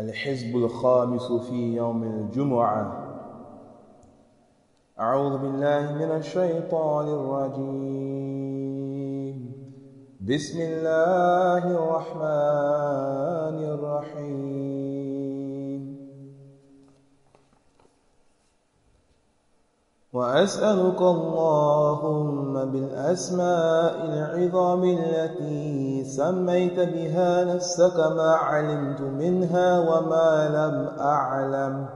الحزب الخامس في يوم الجمعة. أعوذ بالله من الشيطان الرجيم. بسم الله الرحمن الرحيم. وأسألك اللهم بالأسماء العظام التي سميت بها نفسك ما علمت منها وما لم أعلم.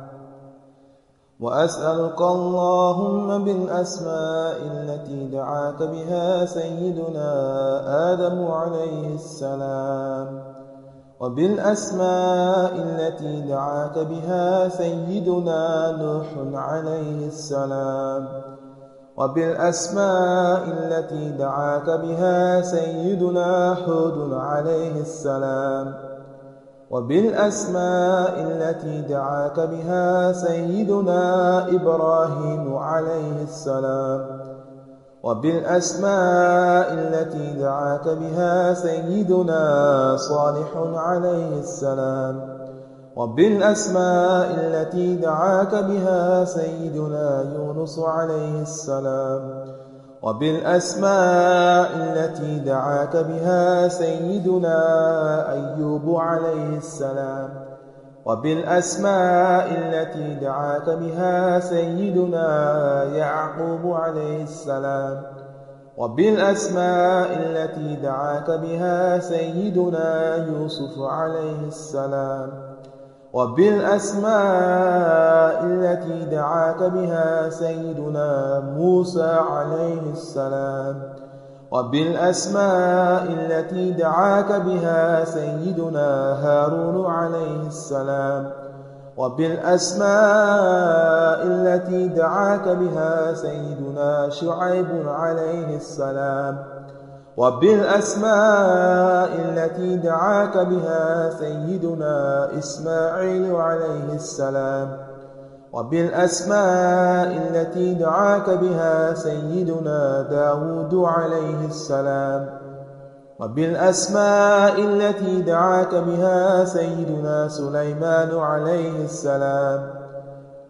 وأسألك اللهم بالأسماء التي دعاك بها سيدنا آدم عليه السلام. وبالأسماء التي دعاك بها سيدنا نوح عليه السلام. وبالأسماء التي دعاك بها سيدنا هود عليه السلام. وبالأسماء التي دعاك بها سيدنا إبراهيم عليه السلام. وبالأسماء التي دعاك بها سيدنا صالح عليه السلام. وبالأسماء التي دعاك بها سيدنا يونس عليه السلام. وبالأسماء التي دعاك بها سيدنا أيوب عليه السلام. وبالأسماء التي دعاك بها سيدنا يعقوب عليه السلام وبالأسماء التي دعاك بها سيدنا يوسف عليه السلام وبالأسماء التي دعاك بها سيدنا موسى عليه السلام. وبالأسماء التي دعاك بها سيدنا هارون عليه السلام وبالأسماء التي دعاك بها سيدنا شعيب عليه السلام وبالأسماء التي دعاك بها سيدنا إسماعيل عليه السلام. وبالأسماء التي دعاك بها سيدنا داود عليه السلام. وبالأسماء التي دعاك بها سيدنا سليمان عليه السلام.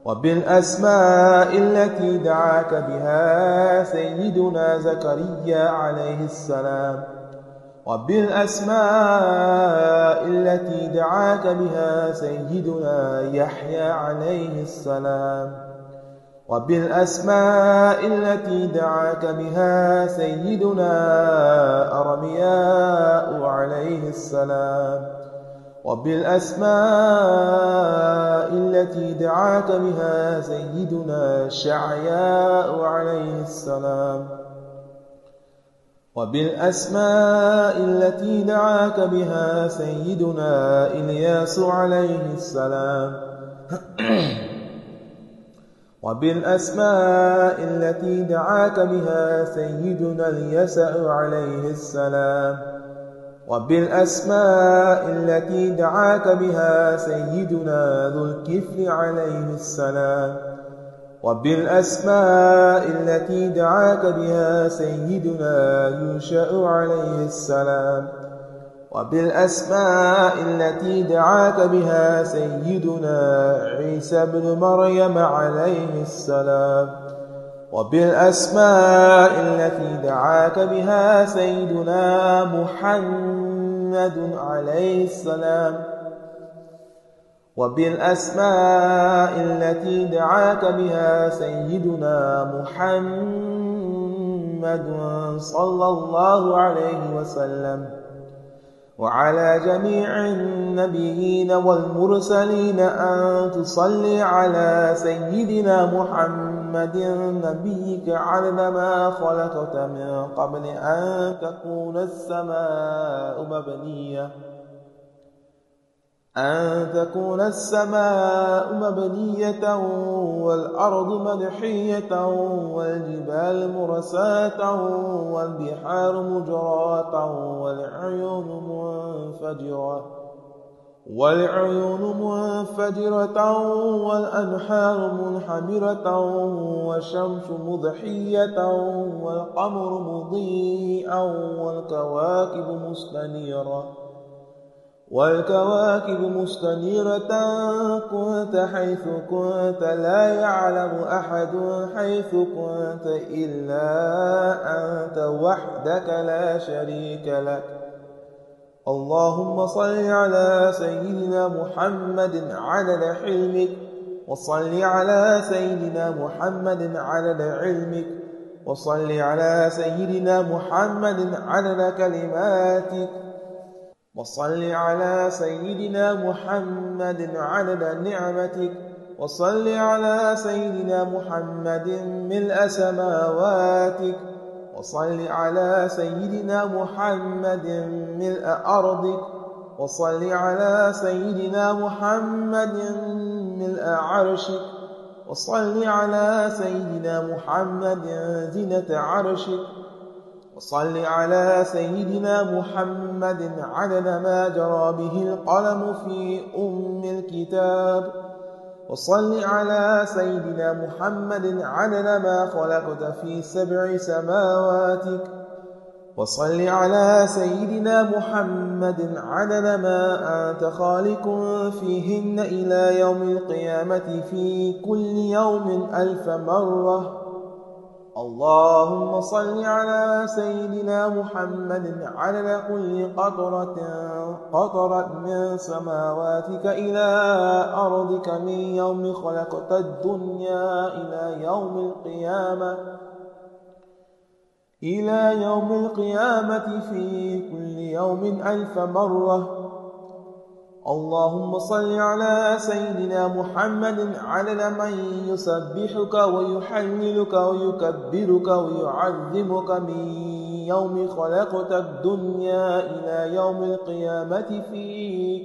وبالأسماء التي دعاك بها سيدنا زكريا عليه السلام. وبالأسماء التي دعاك بها سيدنا يحيى عليه السلام. وبالأسماء التي دعاك بها سيدنا أرمياء عليه السلام. وبالأسماء التي دعاك بها سيدنا شعياء عليه السلام. وبالأسماء التي دعاك بها سيدنا إلياس عليه السلام. وبالأسماء التي دعاك بها سيدنا اليسع عليه السلام. وبالأسماء التي دعاك بها سيدنا ذو الكفل عليه السلام. وبالأسماء التي دعاك بها سيدنا يوشع عليه السلام. وبالأسماء التي دعاك بها سيدنا عيسى بن مريم عليه السلام. وبالأسماء التي دعاك بها سيدنا محمد عليه السلام. وبالأسماء التي دعاك بها سيدنا محمد صلى الله عليه وسلم. وعلى جميع النبيين والمرسلين أن تصلي على سيدنا محمد نبيك عدد ما خلقت من قبل أن تكون السماء مبنية. أن تكون السماء مبنية والأرض مدحية والجبال مرساة والبحار مجراة والعيون منفجرة والعيون منفجرة والأنحار منحمرة والشمس مضحية والقمر مضيئا والكواكب مستنيرة والكواكب مستنيرة كنت حيث كنت لا يعلم أحد حيث كنت إلا أنت وحدك لا شريك لك. اللهم صل على سيدنا محمد عدد حلمك وصل على سيدنا محمد عدد علمك وصل على سيدنا محمد عدد كلماتك. وصل على سيدنا محمد عدد نعمتك. وصل على سيدنا محمد ملء سماواتك. وصل على سيدنا محمد ملء أرضك. وصل على سيدنا محمد ملء عرشك. وصل على سيدنا محمد زنة عرشك. وصل على سيدنا محمد عدد ما جرى به القلم في أم الكتاب. وصل على سيدنا محمد عدد ما خلقت في سبع سماواتك. وصل على سيدنا محمد عدد ما أنت خالق فيهن إلى يوم القيامة في كل يوم ألف مرة. اللهم صل على سيدنا محمد على كل قطرة قطرت من سماواتك إلى أرضك من يوم خلقت الدنيا إلى يوم القيامة إلى يوم القيامة في كل يوم ألف مرة. اللهم صل على سيدنا محمد عدد من يسبحك ويحللك ويكبرك ويعظمك من يوم خلقت الدنيا إلى يوم القيامة في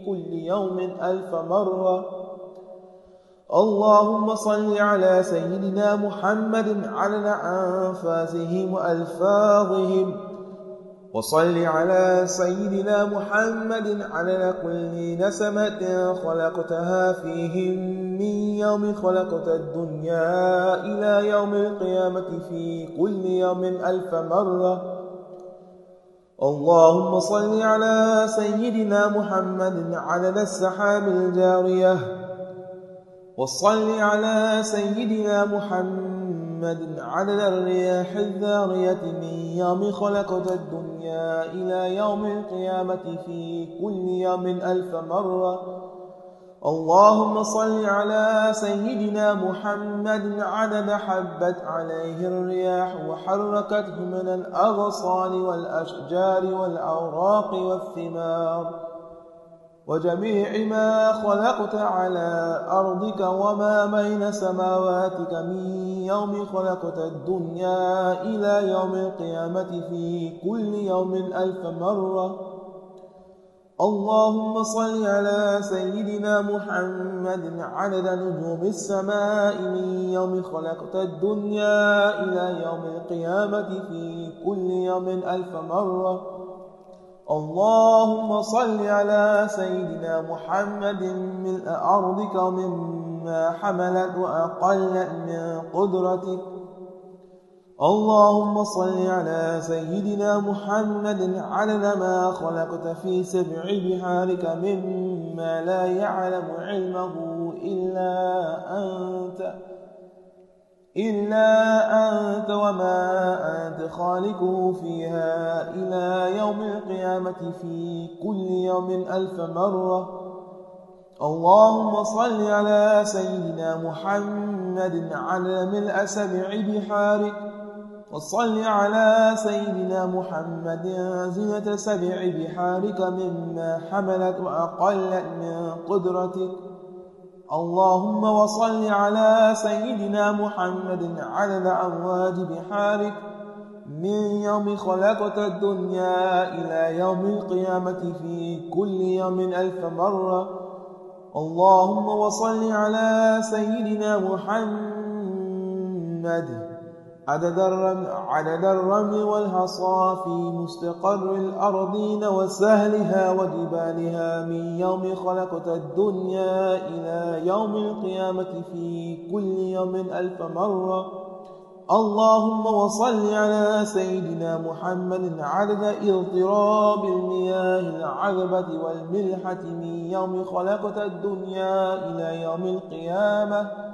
كل يوم ألف مرة. اللهم صل على سيدنا محمد عدد أنفاسهم وألفاظهم. وصل على سيدنا محمد على كل نسمة خلقتها فيهم من يوم خلقت الدنيا إلى يوم القيامة في كل يوم ألف مرة. اللهم صل على سيدنا محمد عدد السحاب الجارية. وصل على سيدنا محمد محمد عدد الرياح الذارية من يوم خلقت الدنيا إلى يوم القيامة في كل يوم ألف مرة. اللهم صل على سيدنا محمد عدد حبت عليه الرياح وحركته من الأغصان والأشجار والأوراق والثمار. وجميع ما خلقت على أرضك وما بين سماواتك من يوم خلقت الدنيا إلى يوم القيامة في كل يوم ألف مرة. اللهم صل على سيدنا محمد عدد نجوم السماء من يوم خلقت الدنيا إلى يوم القيامة في كل يوم ألف مرة. اللهم صل على سيدنا محمد ملء أرضك مما حملت وأقلت من قدرتك. اللهم صل على سيدنا محمد عدد ما خلقت في سبع بحارك مما لا يعلم علمه إلا أنت. إلا أنت وما أنت خالقه فيها إلى يوم القيامة في كل يوم ألف مرة اللهم صل على سيدنا محمد على ملء سبع بحارك وصل على سيدنا محمد زنة سبع بحارك مما حملت وأقلت من قدرتك اللهم وصل على سيدنا محمد عدد أمواج بحارك من يوم خلقت الدنيا إلى يوم القيامة في كل يوم ألف مرة. اللهم وصل على سيدنا محمد عدد الرمل, عدد الرمل والحصى في مستقر الأرضين وسهلها وجبالها من يوم خلقت الدنيا إلى يوم القيامة في كل يوم ألف مرة. اللهم وصل على سيدنا محمد عدد اضطراب المياه العذبة والملحة من يوم خلقت الدنيا إلى يوم القيامة.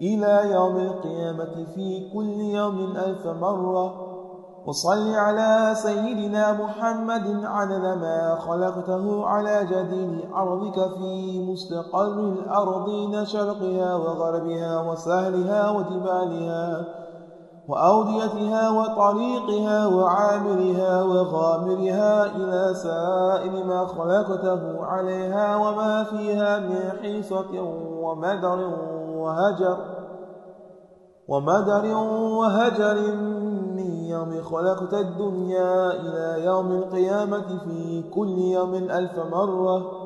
إلى يوم القيامة في كل يوم ألف مرة. وصل على سيدنا محمد عدد ما خلقته على جديد أرضك في مستقر الأرضين شرقها وغربها وسهلها وجبالها وأوديتها وطريقها وعامرها وغامرها إلى سائر ما خلقته عليها وما فيها من حيصة ومدر وهجر ومدر وهجر من يوم خلقت الدنيا إلى يوم القيامة في كل يوم ألف مرة.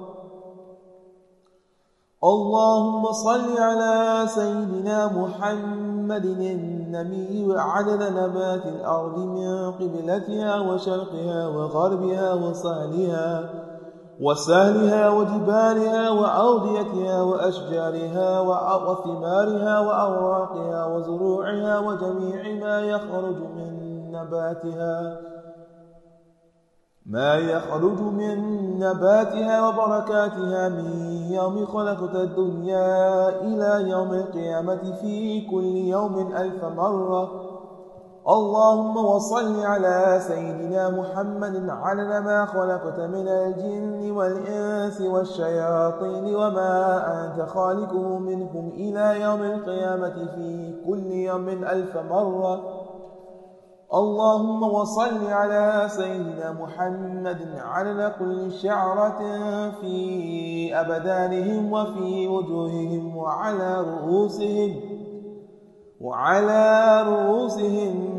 اللهم صل على سيدنا محمد النبي عدد نبات الأرض من قبلتها وشرقها وغربها وصهلها وسهلها وجبالها وأوديتها وأشجارها وثمارها وأوراقها وزروعها وجميع ما يخرج من نباتها. ما يخرج من نباتها وبركاتها من يوم خلقت الدنيا إلى يوم القيامة في كل يوم ألف مرة. اللهم وصل على سيدنا محمد على ما خلقت من الجن والإنس والشياطين وما أنت خالقه منهم إلى يوم القيامة في كل يوم ألف مرة. اللهم وصل على سيدنا محمد على كل شعرة في أبدانهم وفي وجوههم وعلى رؤوسهم وعلى رؤوسهم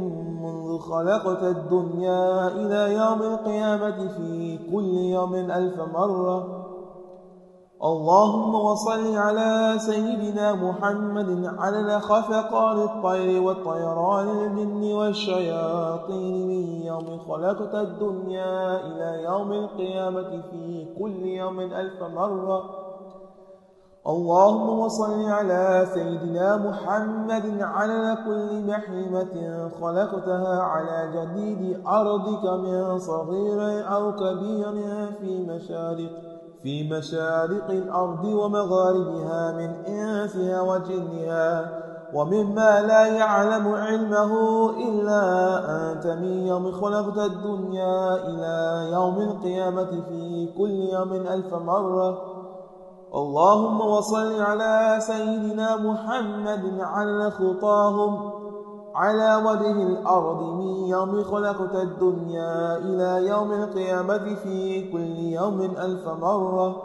خلقت الدنيا إلى يوم القيامة في كل يوم ألف مرة. اللهم وصل على سيدنا محمد على خفقان الطير والطيران الجن والشياطين من يوم خلقت الدنيا إلى يوم القيامة في كل يوم ألف مرة. اللهم صل على سيدنا محمد على كل بحيمة خلقتها على جديد أرضك من صغير أو كبير في مشارق في مشارق الأرض ومغاربها من إنسها وجنها ومما لا يعلم علمه إلا أنت من يوم خلقت الدنيا إلى يوم القيامة في كل يوم ألف مرة. اللهم وصل على سيدنا محمد على خطاهم على وجه الأرض من يوم خلقت الدنيا إلى يوم القيامة في كل يوم ألف مرة.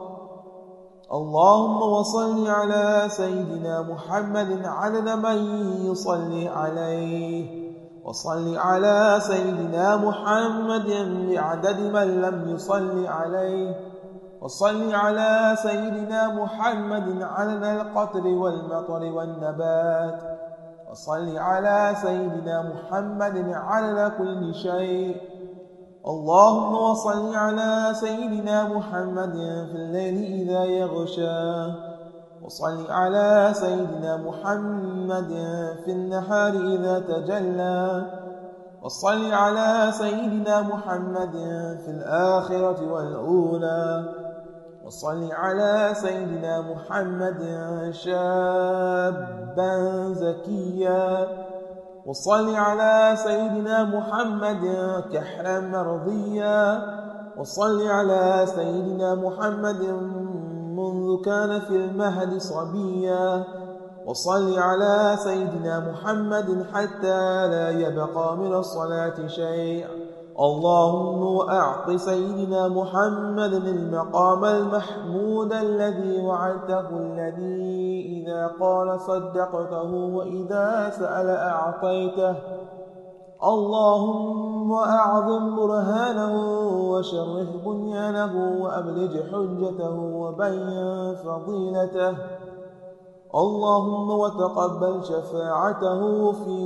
اللهم وصل على سيدنا محمد عدد من يصلي عليه وصل على سيدنا محمد بعدد من لم يصلي عليه. وصل على سيدنا محمد على القطر والمطر والنبات. وصل على سيدنا محمد على كل شيء. اللهم وصل على سيدنا محمد في الليل إذا يغشى. وصل على سيدنا محمد في النهار إذا تجلى. وصل على سيدنا محمد في الآخرة والأولى. وصل على سيدنا محمد شابا زكيا. وصل على سيدنا محمد كحرا مرضيا. وصل على سيدنا محمد منذ كان في المهد صبيا. وصل على سيدنا محمد حتى لا يبقى من الصلاة شيء اللهم أعط سيدنا محمد المقام المحمود الذي وعدته الذي إذا قال صدقته وإذا سأل أعطيته. اللهم أعظم برهانه وشرف بنيانه وأبلج حجته وبين فضيلته. اللهم وتقبل شفاعته في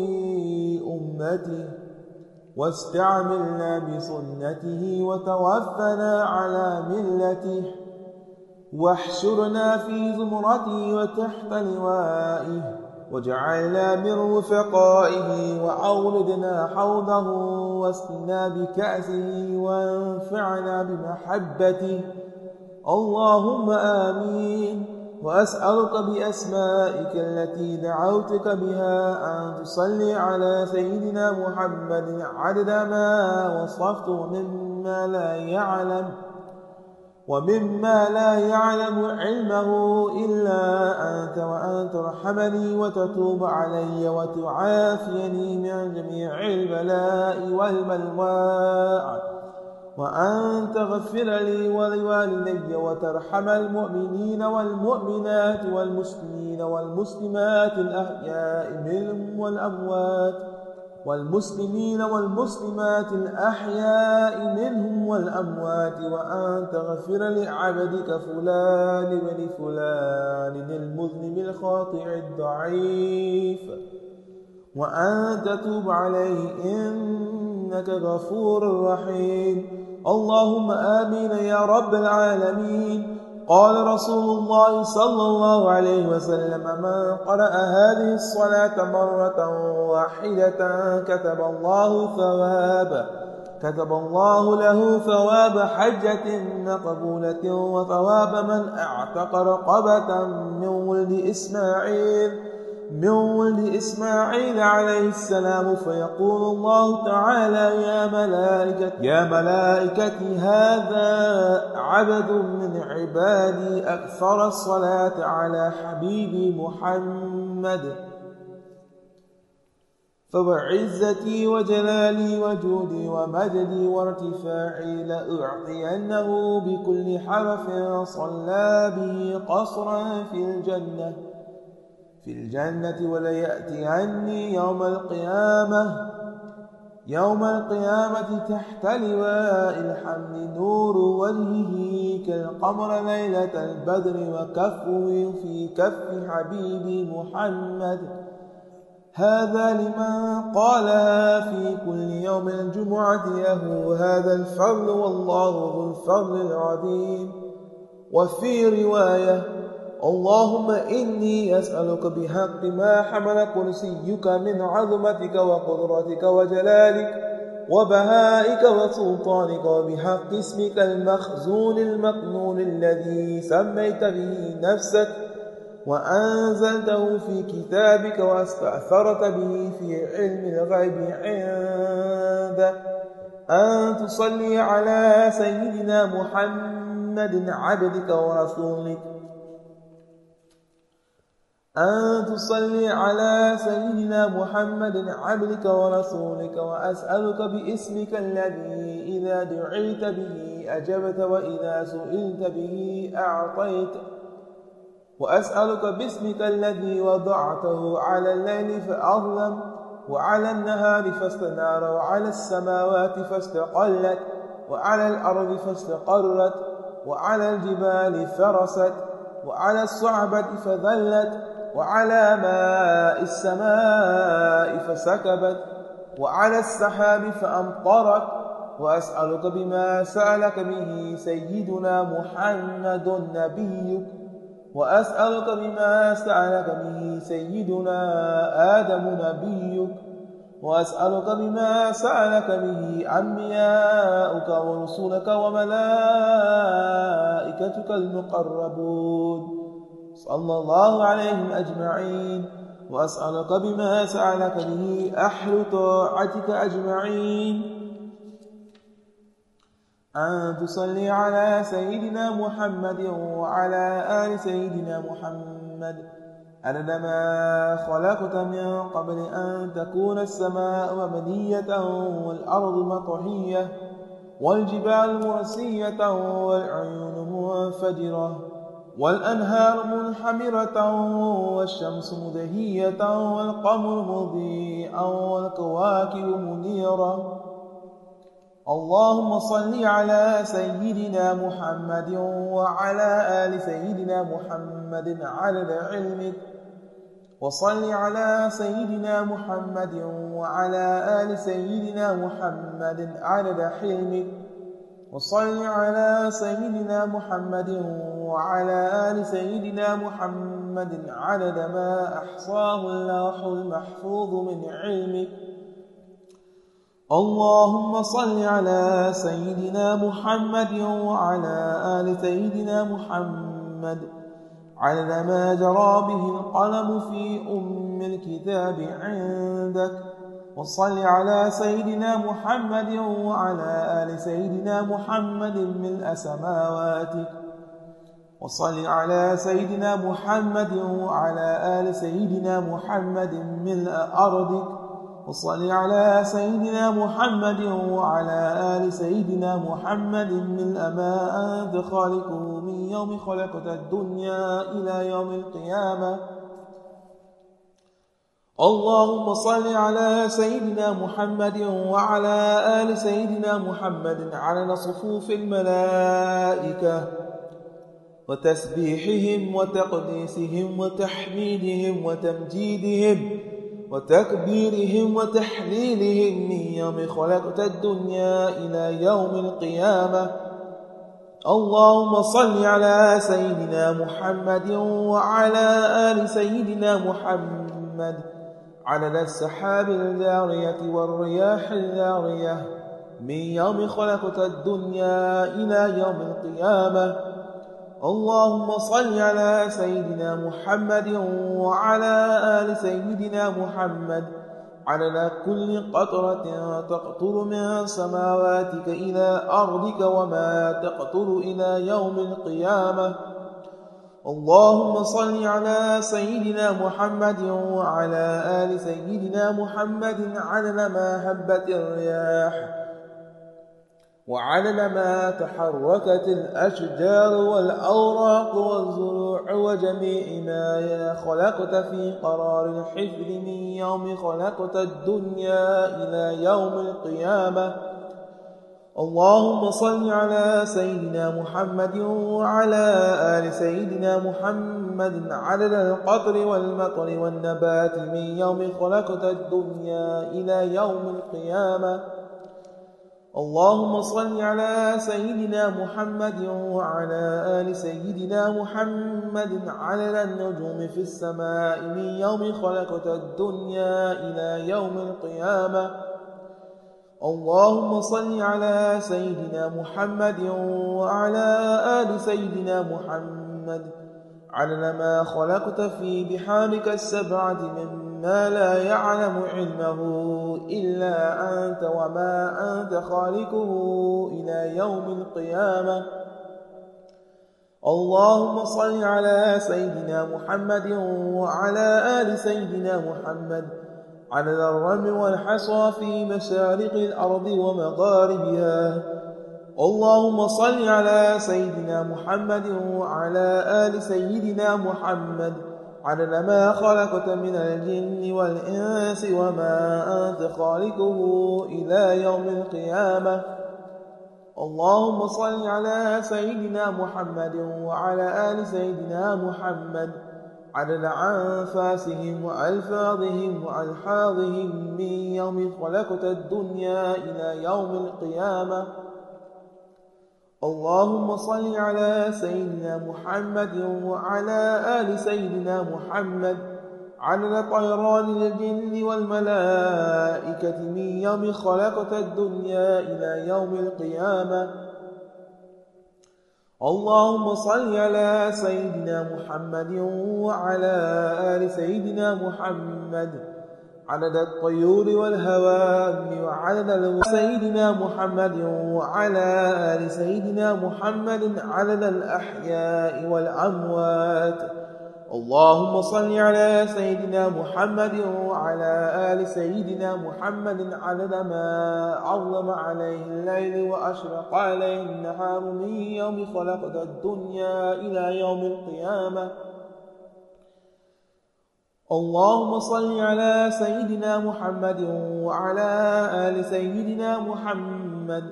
أمته. واستعملنا بسنته وتوفنا على ملته واحشرنا في زمرته وتحت لوائه وجعلنا من رفقائه وأوردنا حوضه واسقنا بكأسه وانفعنا بمحبته. اللهم آمين. وأسألك بأسمائك التي دعوتك بها أن تصلي على سيدنا محمد عدد ما وصفته مما لا يعلم ومما لا يعلم علمه إلا أنت وأن ترحمني وتتوب علي وتعافيني من جميع البلاء والبلواء. وأن تغفر لي ولوالدي وترحم المؤمنين والمؤمنات والمسلمين والمسلمات الأحياء منهم والأموات والمسلمين والمسلمات الأحياء منهم والأموات وأن تغفر لعبدك فلان بن فلان المذنب الخاطع الضعيف وأن تتوب عليه إنك غفور رحيم اللهم آمين يا رب العالمين. قال رسول الله صلى الله عليه وسلم من قرأ هذه الصلاة مرة واحدة كتب الله ثواب كتب الله له ثواب حجة مقبولة وثواب من اعتق رقبة من ولد إسماعيل. من ولد إسماعيل عليه السلام فيقول الله تعالى يا ملائكة يا ملائكتي هذا عبد من عبادي أكثر الصلاة على حبيبي محمد. فبعزتي وجلالي وجودي ومجدي وارتفاعي لأعطينه بكل حرف صلى به قصرا في الجنة. في الجنة وليأتي عني يوم القيامة. يوم القيامة تحت لواء الحمد نور وجهه كالقمر ليلة البدر وكفه في كف حبيبي محمد. هذا لمن قالها في كل يوم الجمعة له هذا الفضل والله ذو الفضل العظيم. وفي رواية اللهم إني أسألك بحق ما حمل كرسيك من عظمتك وقدرتك وجلالك وبهائك وسلطانك وبحق اسمك المخزون المكنون الذي سميت به نفسك وأنزلته في كتابك وأستأثرت به في علم الغيب عندك. أن تصلي على سيدنا محمد عبدك ورسولك. أن تصلي على سيدنا محمد عبدك ورسولك وأسألك باسمك الذي إذا دعيت به أجبت وإذا سئلت به أعطيت. وأسألك باسمك الذي وضعته على الليل فأظلم وعلى النهار فاستنار وعلى السماوات فاستقلت وعلى الأرض فاستقرت وعلى الجبال فرست وعلى الصعبة فذلت. وعلى ماء السماء فسكبت وعلى السحاب فأمطرت وأسألك بما سألك به سيدنا محمد نبيك وأسألك بما سألك به سيدنا آدم نبيك وأسألك بما سألك به أنبياؤك ورسلك وملائكتك المقربون صلى الله عليهم أجمعين وأسألك بما سألك به أهل طاعتك أجمعين. أن تصلي على سيدنا محمد وعلى آل سيدنا محمد. عدد ما خلقت من قبل أن تكون السماء مبنية والأرض مطحية والجبال مرسية والعيون منفجرة. والأنهار منحمرة والشمس مدهية والقمر مضيئا والكواكب منيرة. اللهم صل على سيدنا محمد وعلى آل سيدنا محمد عدد علمك وصل على سيدنا محمد وعلى آل سيدنا محمد عدد حلمك. وصل على سيدنا محمد وعلى آل سيدنا محمد عدد ما أحصاه اللوح المحفوظ من علمك اللهم صل على سيدنا محمد وعلى آل سيدنا محمد. عدد ما جرى به القلم في أم الكتاب عندك. وصل على سيدنا محمد وعلى آل سيدنا محمد ملء سماواتك وصل على سيدنا محمد وعلى آل سيدنا محمد ملء أرضك وصل على سيدنا محمد وعلى آل سيدنا محمد ملء ما أنت خالقه من يوم خلقت الدنيا إلى يوم القيامة. اللهم صل على سيدنا محمد وعلى آل سيدنا محمد على صفوف الملائكة وتسبيحهم وتقديسهم وتحميدهم وتمجيدهم وتكبيرهم وتحليلهم من يوم خلقت الدنيا إلى يوم القيامة. اللهم صل على سيدنا محمد وعلى آل سيدنا محمد عدد السحاب الجارية والرياح الجارية من يوم خلقت الدنيا إلى يوم القيامة. اللهم صل على سيدنا محمد وعلى آل سيدنا محمد. على كل قطرة تقطر من سماواتك إلى أرضك وما تقطر إلى يوم القيامة. اللهم صل على سيدنا محمد وعلى آل سيدنا محمد عدد ما هبت الرياح وعدد ما تحركت الأشجار والأوراق والزروع وجميع ما خلقت في قرار الحفظ من يوم خلقت الدنيا إلى يوم القيامة. اللهم صل على سيدنا محمد وعلى آل سيدنا محمد عدد القطر والمطر والنبات من يوم خلقت الدنيا إلى يوم القيامة. اللهم صل على سيدنا محمد وعلى آل سيدنا محمد عدد النجوم في السماء من يوم خلقت الدنيا إلى يوم القيامة. اللهم صل على سيدنا محمد وعلى آل سيدنا محمد. على ما خلقت في بحارك السبعة مما لا يعلم علمه إلا أنت وما أنت خالقه إلى يوم القيامة. اللهم صل على سيدنا محمد وعلى آل سيدنا محمد. عدد الرمل والحصى في مشارق الأرض ومغاربها. اللهم صل على سيدنا محمد وعلى آل سيدنا محمد. عدد ما خلقت من الجن والإنس وما أنت خالقه إلى يوم القيامة. اللهم صل على سيدنا محمد وعلى آل سيدنا محمد. عدد أنفاسهم وألفاظهم وألحاظهم من يوم خلقت الدنيا إلى يوم القيامة. اللهم صل على سيدنا محمد وعلى آل سيدنا محمد عدد طيران الجن والملائكة من يوم خلقت الدنيا إلى يوم القيامة. اللهم صل على سيدنا محمد وعلى آل سيدنا محمد. عدد الطيور والهوام وعدد سيدنا محمد وعلى آل سيدنا محمد. عدد الأحياء والأموات. اللهم صل على سيدنا محمد وعلى آل سيدنا محمد عدد ما عظم عليه الليل وأشرق عليه النهار من يوم خلقت الدنيا إلى يوم القيامة. اللهم صل على سيدنا محمد وعلى آل سيدنا محمد.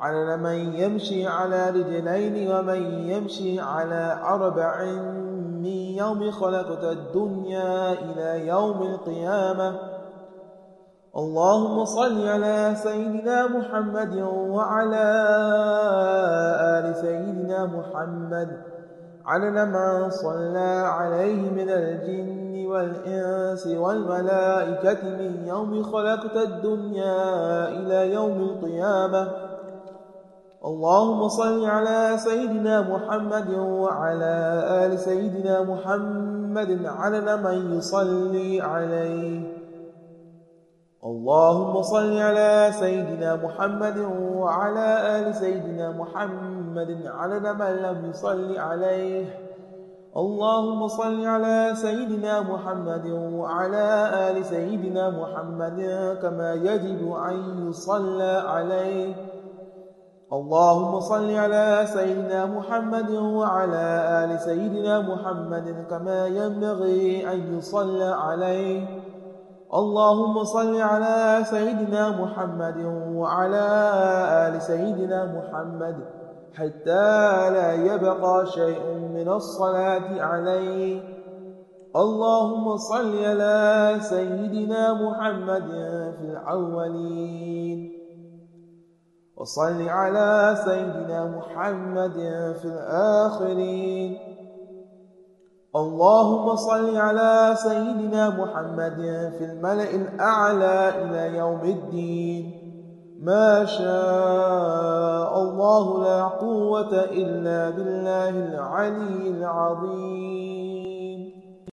على من يمشي على رجلين ومن يمشي على أربع من يوم خلقت الدنيا إلى يوم القيامة اللهم صل على سيدنا محمد وعلى آل سيدنا محمد عدد ما صلى عليه من الجن والإنس والملائكة من يوم خلقت الدنيا إلى يوم القيامة اللهم صل على سيدنا محمد وعلى آل سيدنا محمد عدد من يصلي عليه. اللهم صل على سيدنا محمد وعلى آل سيدنا محمد عدد من لم يصل عليه. اللهم صل على سيدنا محمد وعلى آل سيدنا محمد كما يجب أن يصلى عليه. اللهم صل على سيدنا محمد وعلى آل سيدنا محمد كما ينبغي أن يصلى عليه. اللهم صل على سيدنا محمد وعلى آل سيدنا محمد حتى لا يبقى شيء من الصلاة عليه. اللهم صل على سيدنا محمد في الأولين. وصل على سيدنا محمد في الآخرين. اللهم صل على سيدنا محمد في الملأ الأعلى إلى يوم الدين. ما شاء الله لا قوة إلا بالله العلي العظيم.